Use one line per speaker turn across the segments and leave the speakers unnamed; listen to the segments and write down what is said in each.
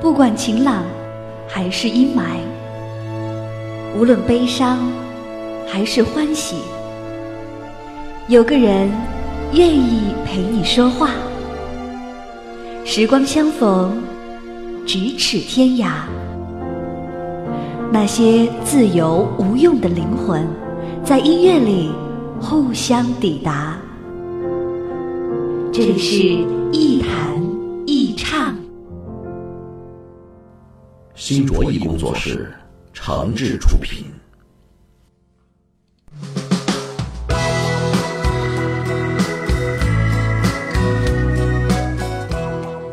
不管晴朗还是阴霾，无论悲伤还是欢喜，有个人愿意陪你说话。时光相逢，咫尺天涯。那些自由无用的灵魂，在音乐里互相抵达。这里是一弹
新卓艺工作室诚挚出品。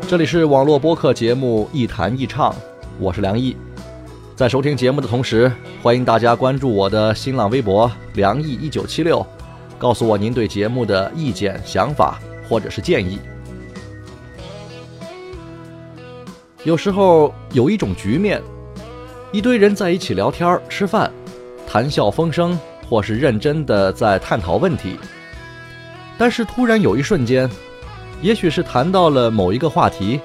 这里是网络播客节目《一弹一唱》，我是梁毅。在收听节目的同时，欢迎大家关注我的新浪微博“梁毅一九七六”，告诉我您对节目的意见、想法或者是建议。有时候有一种局面，一堆人在一起聊天、吃饭，谈笑风生，或是认真的在探讨问题，但是突然有一瞬间。也许是谈到了某一个话题，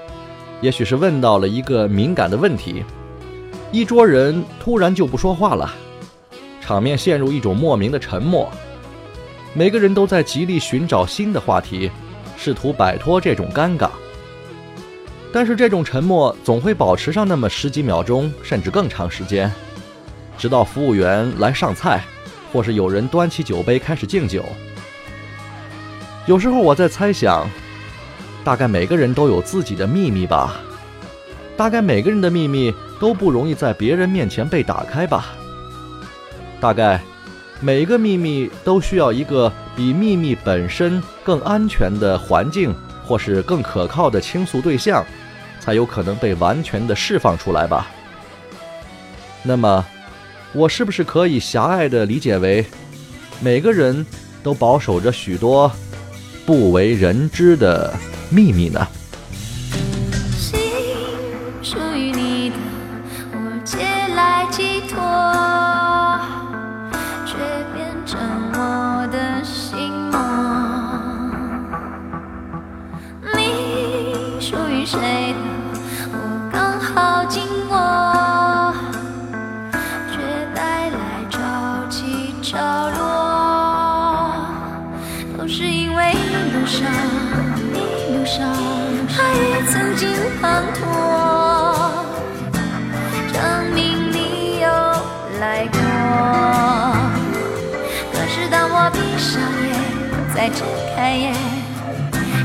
也许是问到了一个敏感的问题，一桌人突然就不说话了，场面陷入一种莫名的沉默。每个人都在极力寻找新的话题，试图摆脱这种尴尬。但是这种沉默总会保持上那么十几秒钟，甚至更长时间，直到服务员来上菜，或是有人端起酒杯开始敬酒。有时候我在猜想。大概每个人都有自己的秘密吧，大概每个人的秘密都不容易在别人面前被打开吧，大概每个秘密都需要一个比秘密本身更安全的环境，或是更可靠的倾诉对象，才有可能被完全的释放出来吧。那么，我是不是可以狭隘的理解为，每个人都保守着许多不为人知的？秘密呢？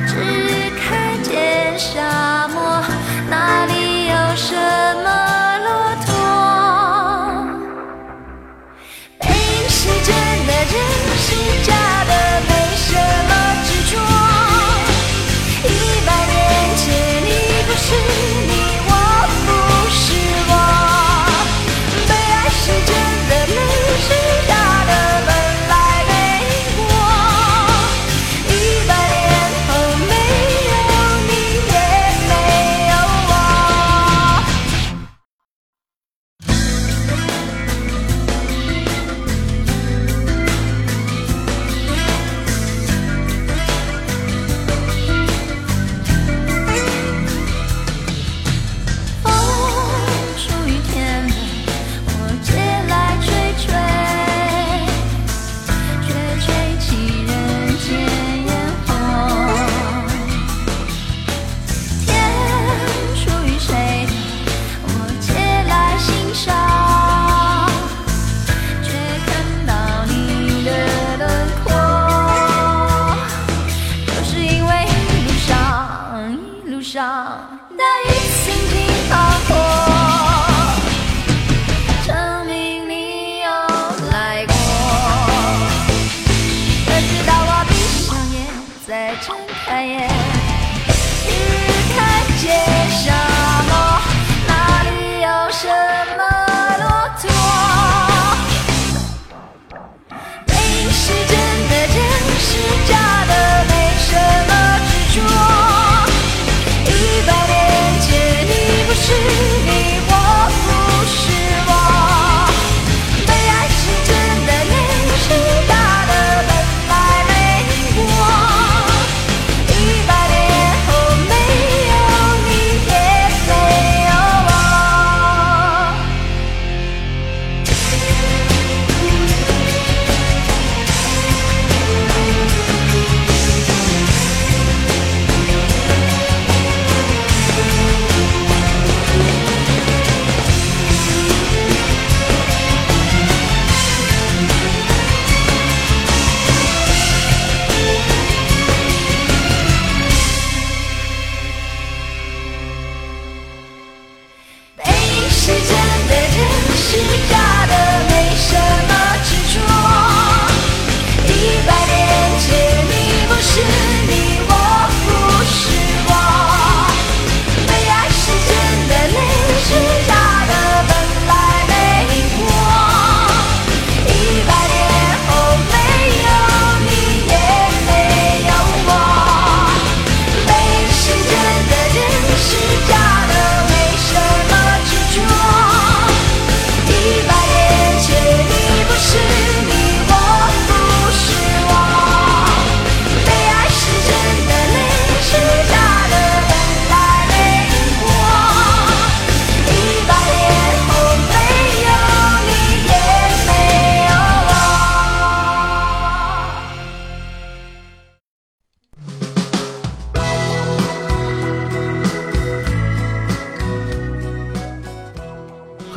只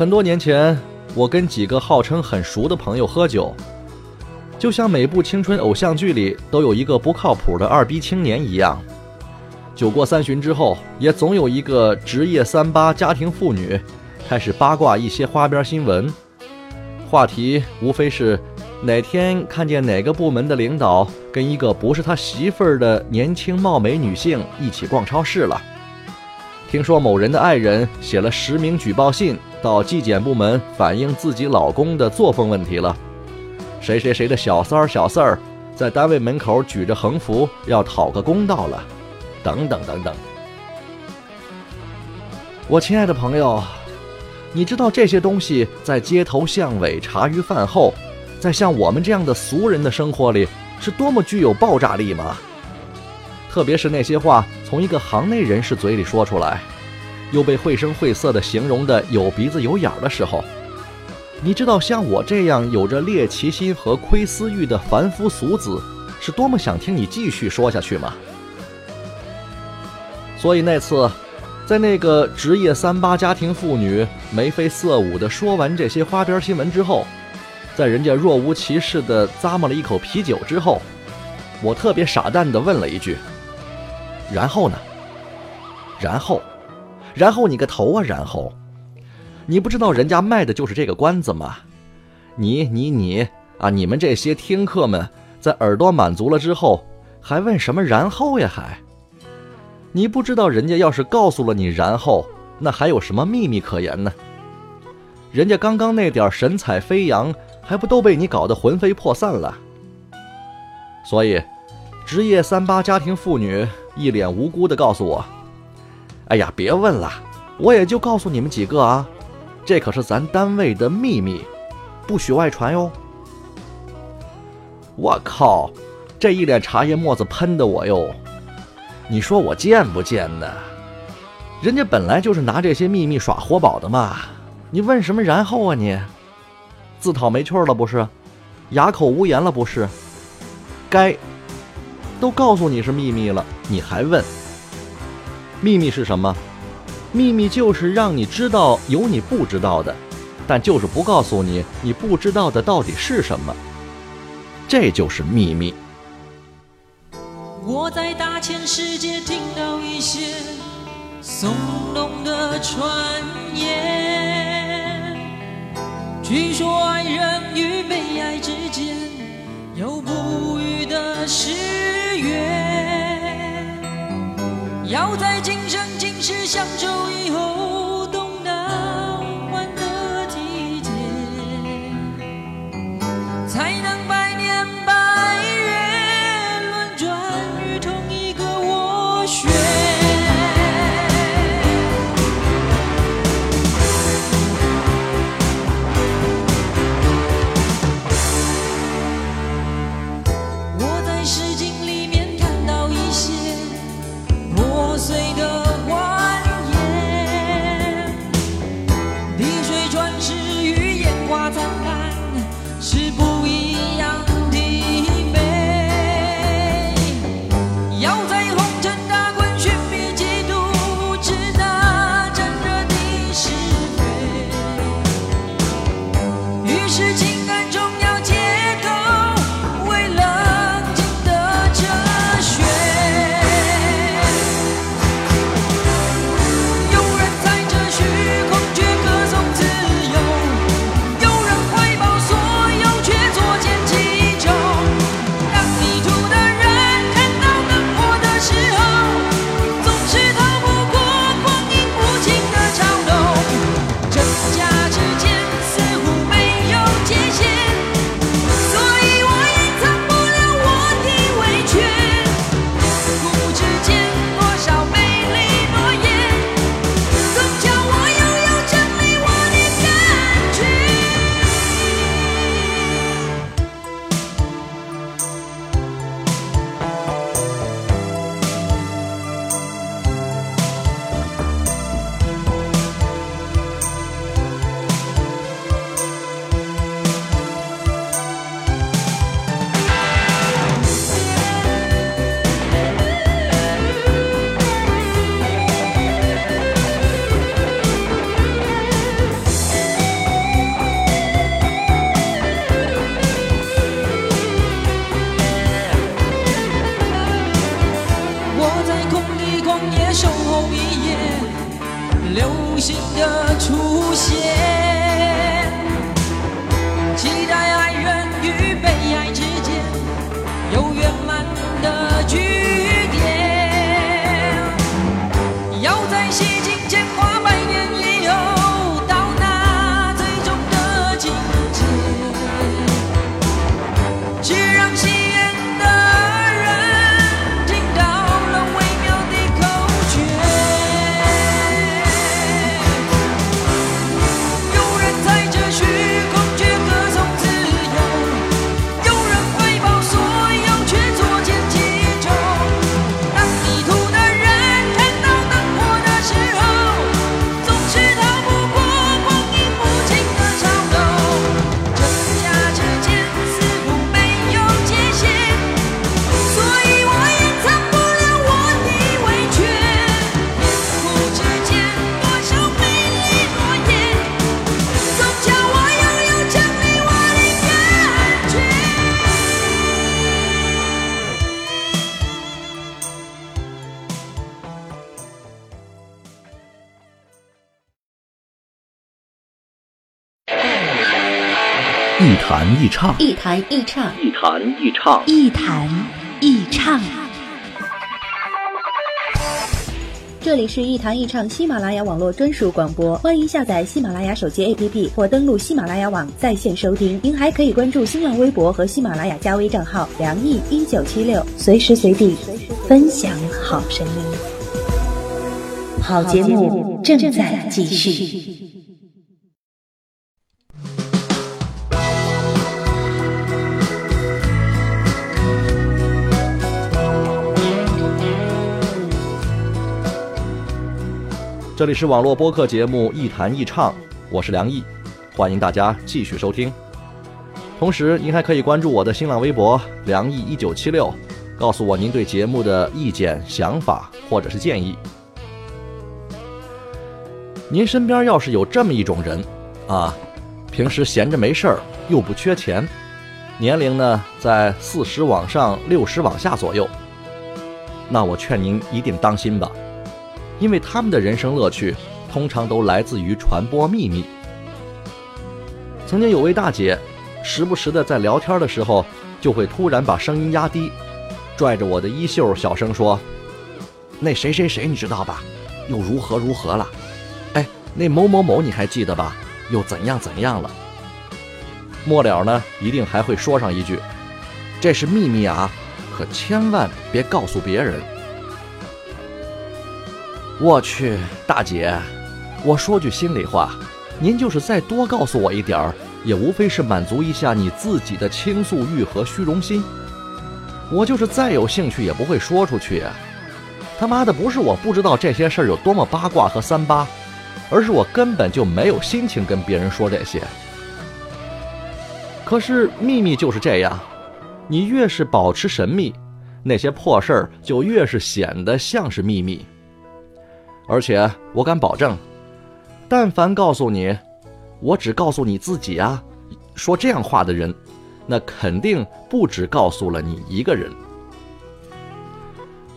很多年前，我跟几个号称很熟的朋友喝酒，就像每部青春偶像剧里都有一个不靠谱的二逼青年一样。酒过三巡之后，也总有一个职业三八家庭妇女开始八卦一些花边新闻，话题无非是哪天看见哪个部门的领导跟一个不是他媳妇儿的年轻貌美女性一起逛超市了。听说某人的爱人写了实名举报信到纪检部门反映自己老公的作风问题了。谁谁谁的小三儿小四儿在单位门口举着横幅要讨个公道了，等等等等。我亲爱的朋友，你知道这些东西在街头巷尾、茶余饭后，在像我们这样的俗人的生活里，是多么具有爆炸力吗？特别是那些话从一个行内人士嘴里说出来，又被绘声绘色地形容的有鼻子有眼儿的时候，你知道像我这样有着猎奇心和窥私欲的凡夫俗子，是多么想听你继续说下去吗？所以那次，在那个职业三八家庭妇女眉飞色舞地说完这些花边新闻之后，在人家若无其事地咂摸了一口啤酒之后，我特别傻蛋地问了一句。然后呢？然后，然后你个头啊！然后，你不知道人家卖的就是这个关子吗？你你你啊！你们这些听客们，在耳朵满足了之后，还问什么然后呀？还，你不知道人家要是告诉了你然后，那还有什么秘密可言呢？人家刚刚那点神采飞扬，还不都被你搞得魂飞魄散了？所以，职业三八家庭妇女。一脸无辜地告诉我：“哎呀，别问了，我也就告诉你们几个啊，这可是咱单位的秘密，不许外传哟。”我靠，这一脸茶叶沫子喷的我哟！你说我贱不贱呢？人家本来就是拿这些秘密耍活宝的嘛，你问什么然后啊你？自讨没趣了不是？哑口无言了不是？该。都告诉你是秘密了，你还问？秘密是什么？秘密就是让你知道有你不知道的，但就是不告诉你你不知道的到底是什么。这就是秘密。
我在大千世界听到一些耸动的传言，据说爱人与被爱之间有不渝的誓约。要在今生今世相守以一
弹一唱，
一弹一唱，
一弹一唱，
一弹一唱。
这里是一弹一唱喜马拉雅网络专属广播，欢迎下载喜马拉雅手机 APP 或登录喜马拉雅网在线收听。您还可以关注新浪微博和喜马拉雅加微账号“梁毅一九七六”，随时随地分享好声音。好节目正在继续。
这里是网络播客节目《一谈一唱》，我是梁毅，欢迎大家继续收听。同时，您还可以关注我的新浪微博“梁毅一九七六”，告诉我您对节目的意见、想法或者是建议。您身边要是有这么一种人，啊，平时闲着没事儿，又不缺钱，年龄呢在四十往上、六十往下左右，那我劝您一定当心吧。因为他们的人生乐趣通常都来自于传播秘密。曾经有位大姐，时不时的在聊天的时候，就会突然把声音压低，拽着我的衣袖，小声说：“那谁谁谁你知道吧？又如何如何了？哎，那某某某你还记得吧？又怎样怎样了？”末了呢，一定还会说上一句：“这是秘密啊，可千万别告诉别人。”我去，大姐，我说句心里话，您就是再多告诉我一点儿，也无非是满足一下你自己的倾诉欲和虚荣心。我就是再有兴趣，也不会说出去呀。他妈的，不是我不知道这些事儿有多么八卦和三八，而是我根本就没有心情跟别人说这些。可是秘密就是这样，你越是保持神秘，那些破事儿就越是显得像是秘密。而且我敢保证，但凡告诉你，我只告诉你自己啊，说这样话的人，那肯定不只告诉了你一个人。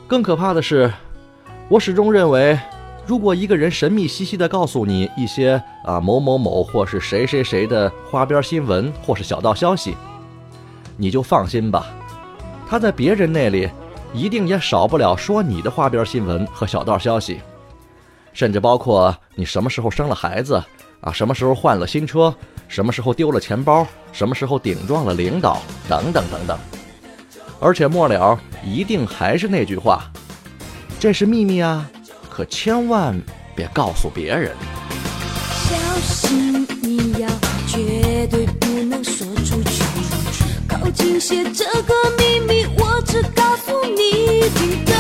更可怕的是，我始终认为，如果一个人神秘兮兮的告诉你一些啊某某某或是谁谁谁的花边新闻或是小道消息，你就放心吧，他在别人那里一定也少不了说你的花边新闻和小道消息。甚至包括你什么时候生了孩子啊，什么时候换了新车，什么时候丢了钱包，什么时候顶撞了领导，等等等等。而且末了一定还是那句话，这是秘密啊，可千万别告诉别人。
小心你要绝对不能说出去，靠近些这个秘密，我只告诉你听的，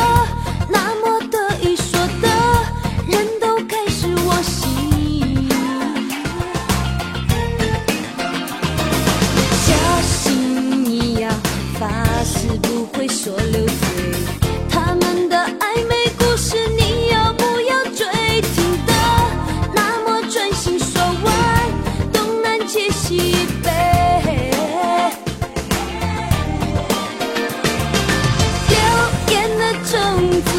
long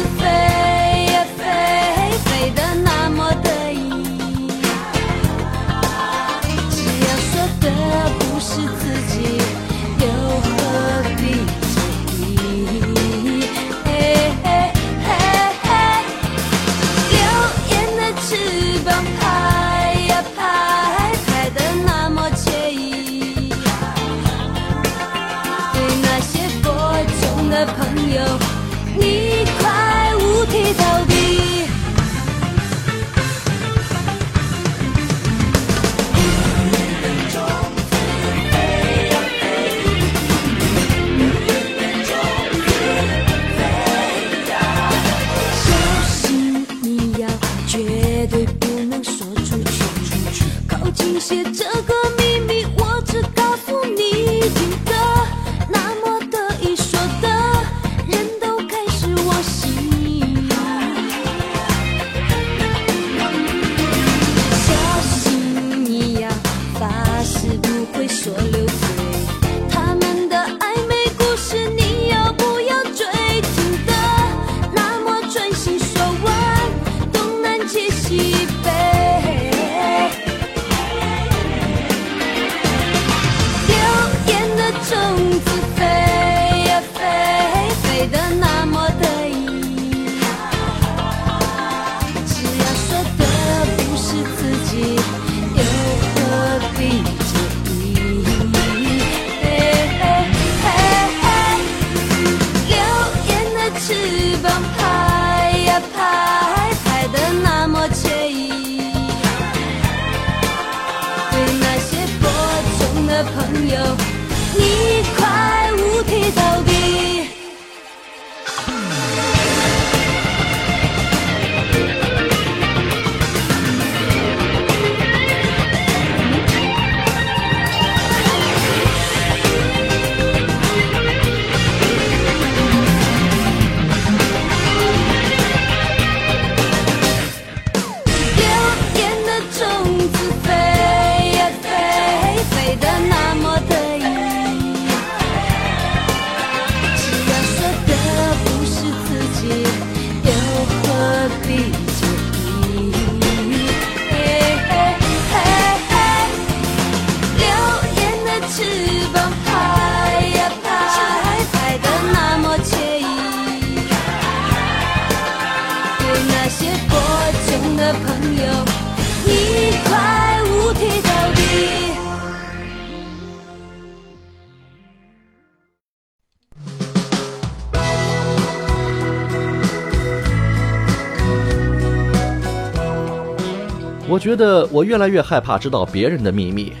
我
觉得我越来越害怕知道别人的秘密。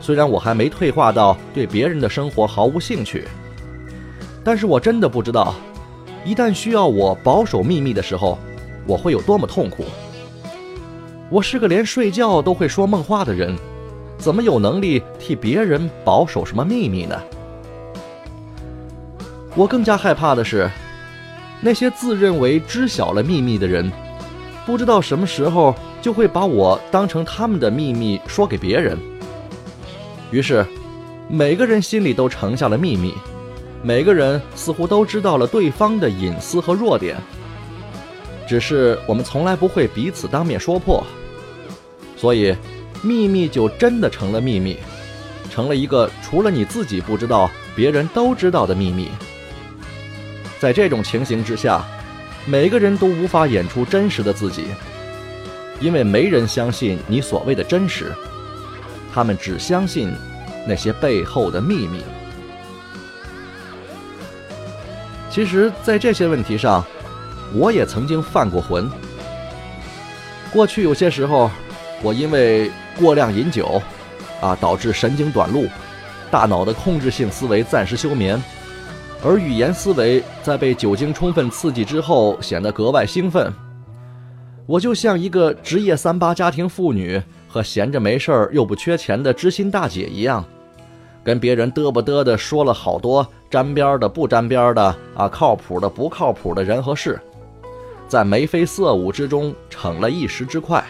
虽然我还没退化到对别人的生活毫无兴趣，但是我真的不知道，一旦需要我保守秘密的时候，我会有多么痛苦。我是个连睡觉都会说梦话的人，怎么有能力替别人保守什么秘密呢？我更加害怕的是，那些自认为知晓了秘密的人，不知道什么时候就会把我当成他们的秘密说给别人。于是，每个人心里都盛下了秘密，每个人似乎都知道了对方的隐私和弱点，只是我们从来不会彼此当面说破，所以秘密就真的成了秘密，成了一个除了你自己不知道，别人都知道的秘密。在这种情形之下，每个人都无法演出真实的自己，因为没人相信你所谓的真实，他们只相信那些背后的秘密。其实，在这些问题上，我也曾经犯过浑。过去有些时候，我因为过量饮酒，啊，导致神经短路，大脑的控制性思维暂时休眠。而语言思维在被酒精充分刺激之后，显得格外兴奋。我就像一个职业三八家庭妇女和闲着没事儿又不缺钱的知心大姐一样，跟别人嘚啵嘚的说了好多沾边的、不沾边的啊，靠谱的、不靠谱的人和事，在眉飞色舞之中逞了一时之快。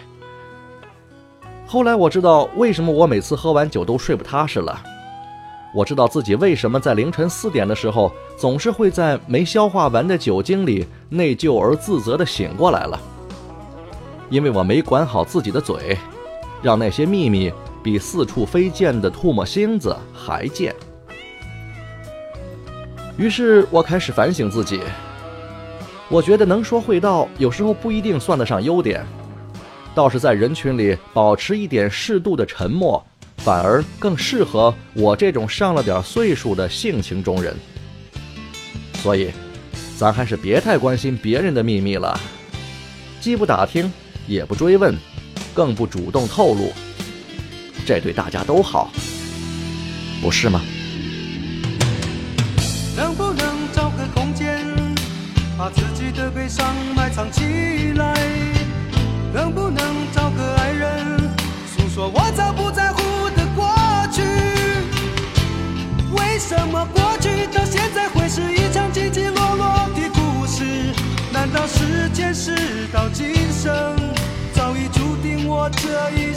后来我知道为什么我每次喝完酒都睡不踏实了。我知道自己为什么在凌晨四点的时候，总是会在没消化完的酒精里内疚而自责的醒过来了。因为我没管好自己的嘴，让那些秘密比四处飞溅的唾沫星子还贱。于是我开始反省自己。我觉得能说会道，有时候不一定算得上优点，倒是在人群里保持一点适度的沉默。反而更适合我这种上了点岁数的性情中人，所以，咱还是别太关心别人的秘密了，既不打听，也不追问，更不主动透露，这对大家都好，不是吗？
能不能找个空间把自己的悲伤埋藏起来？能不能找个爱人诉说我早不在乎的过去？为什么过去到现在会是一场起起落落的故事？难道时间是道机？我这一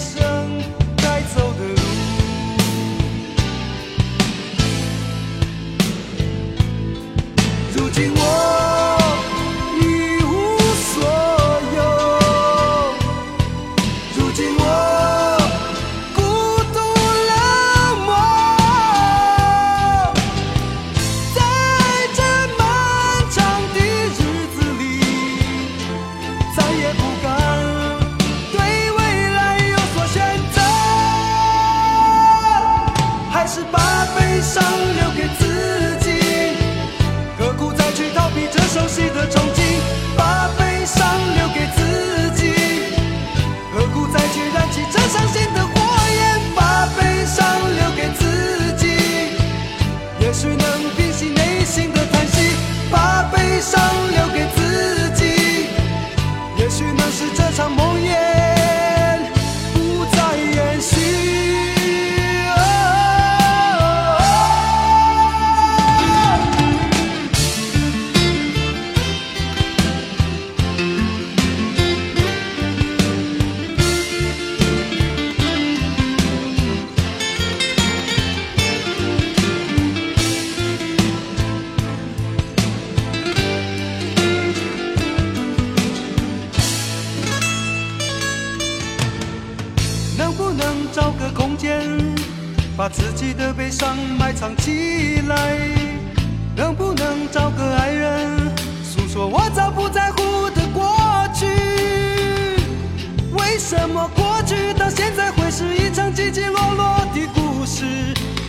起起落落的故事？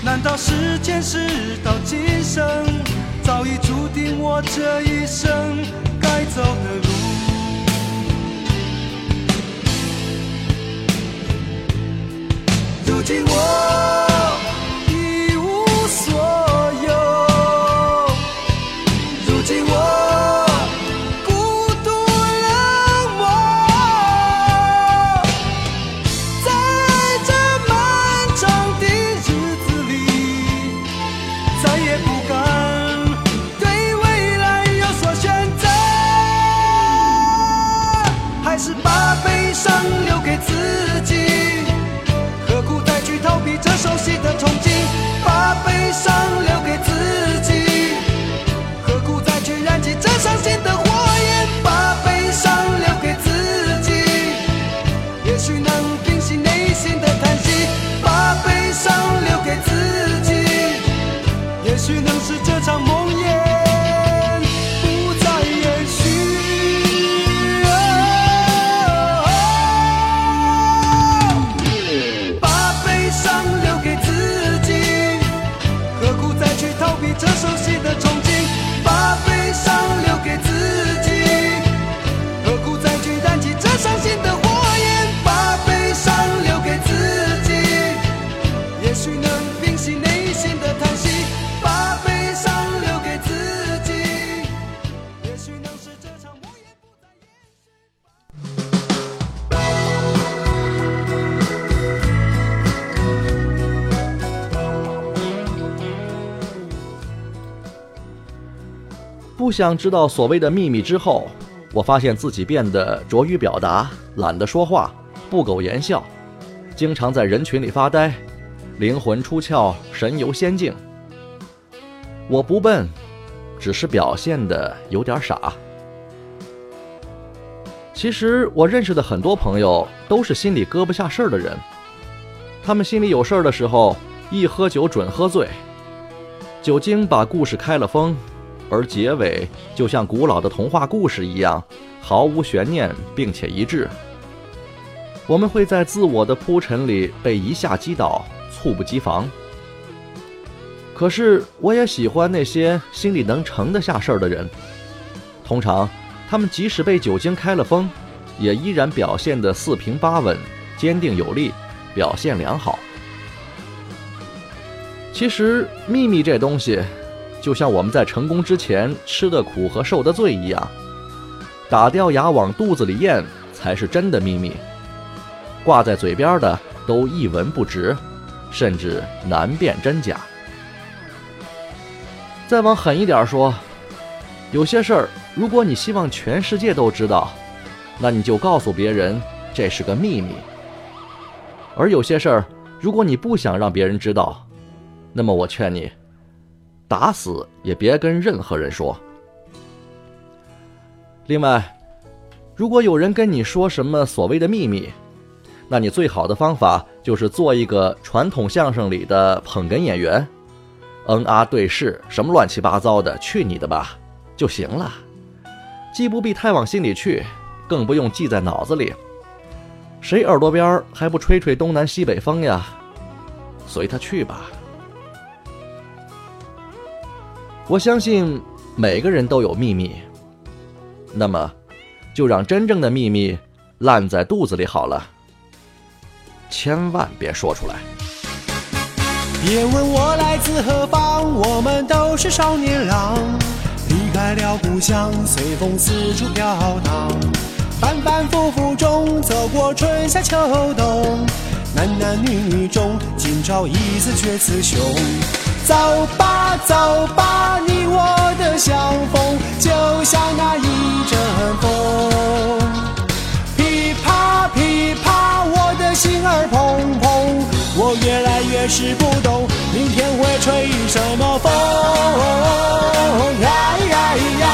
难道是前世到今生，早已注定我这一生该走的路？如今我
像知道所谓的秘密之后，我发现自己变得拙于表达，懒得说话，不苟言笑，经常在人群里发呆，灵魂出窍，神游仙境。我不笨，只是表现的有点傻。其实我认识的很多朋友都是心里搁不下事儿的人，他们心里有事儿的时候，一喝酒准喝醉，酒精把故事开了封。而结尾就像古老的童话故事一样，毫无悬念，并且一致。我们会在自我的铺陈里被一下击倒，猝不及防。可是，我也喜欢那些心里能盛得下事儿的人。通常，他们即使被酒精开了封，也依然表现得四平八稳、坚定有力，表现良好。其实，秘密这东西。就像我们在成功之前吃的苦和受的罪一样，打掉牙往肚子里咽才是真的秘密，挂在嘴边的都一文不值，甚至难辨真假。再往狠一点说，有些事儿，如果你希望全世界都知道，那你就告诉别人这是个秘密。而有些事儿，如果你不想让别人知道，那么我劝你，打死也别跟任何人说。另外，如果有人跟你说什么所谓的秘密，那你最好的方法就是做一个传统相声里的捧哏演员，嗯啊对视，什么乱七八糟的，去你的吧，就行了。既不必太往心里去，更不用记在脑子里。谁耳朵边还不吹吹东南西北风呀？随他去吧。我相信每个人都有秘密，那么就让真正的秘密烂在肚子里好了，千万别说出来。
别问我来自何方，我们都是少年郎，离开了故乡，随风四处飘荡。反反复复中走过春夏秋冬，男男女女中今朝一次决雌雄。走吧走吧，你我的相逢就像那一阵风。噼啪噼啪，我的心儿砰砰，我越来越是不懂，明天会吹什么风？哎呀呀！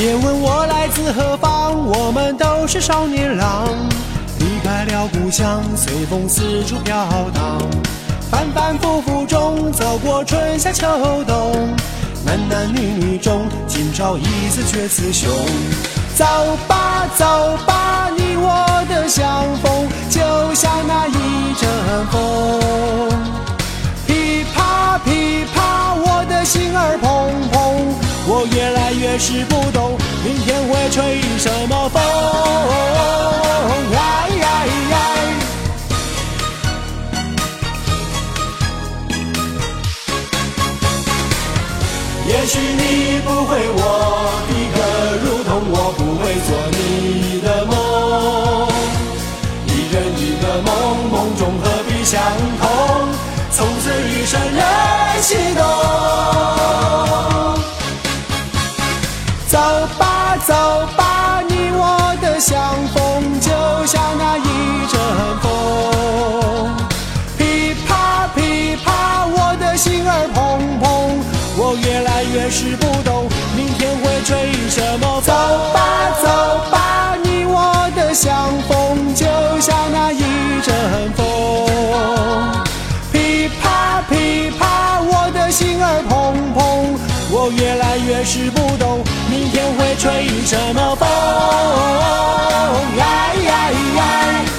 别问我来自何方，我们都是少年郎，离开了故乡，随风四处飘荡。反反复复中走过春夏秋冬，男男女女中今朝一次决雌雄。走吧走吧，你我的相逢就像那一阵风。噼啪噼啪，我的心儿砰砰，我越来越是不懂，明天会吹什么风？哎哎哎！也许你不会我的歌，如同我不会做你的梦。一人一个梦，梦中何必相同？从此一生任心动。走吧，你我的相逢就像那一阵风。噼啪噼啪，我的心儿砰砰，我越来越是不懂，明天会吹什么？走吧走吧，你我的相逢就像那一阵风。噼啪噼啪，我的心儿砰砰，我越来越是不懂明天会吹什么风呀咦呀咦呀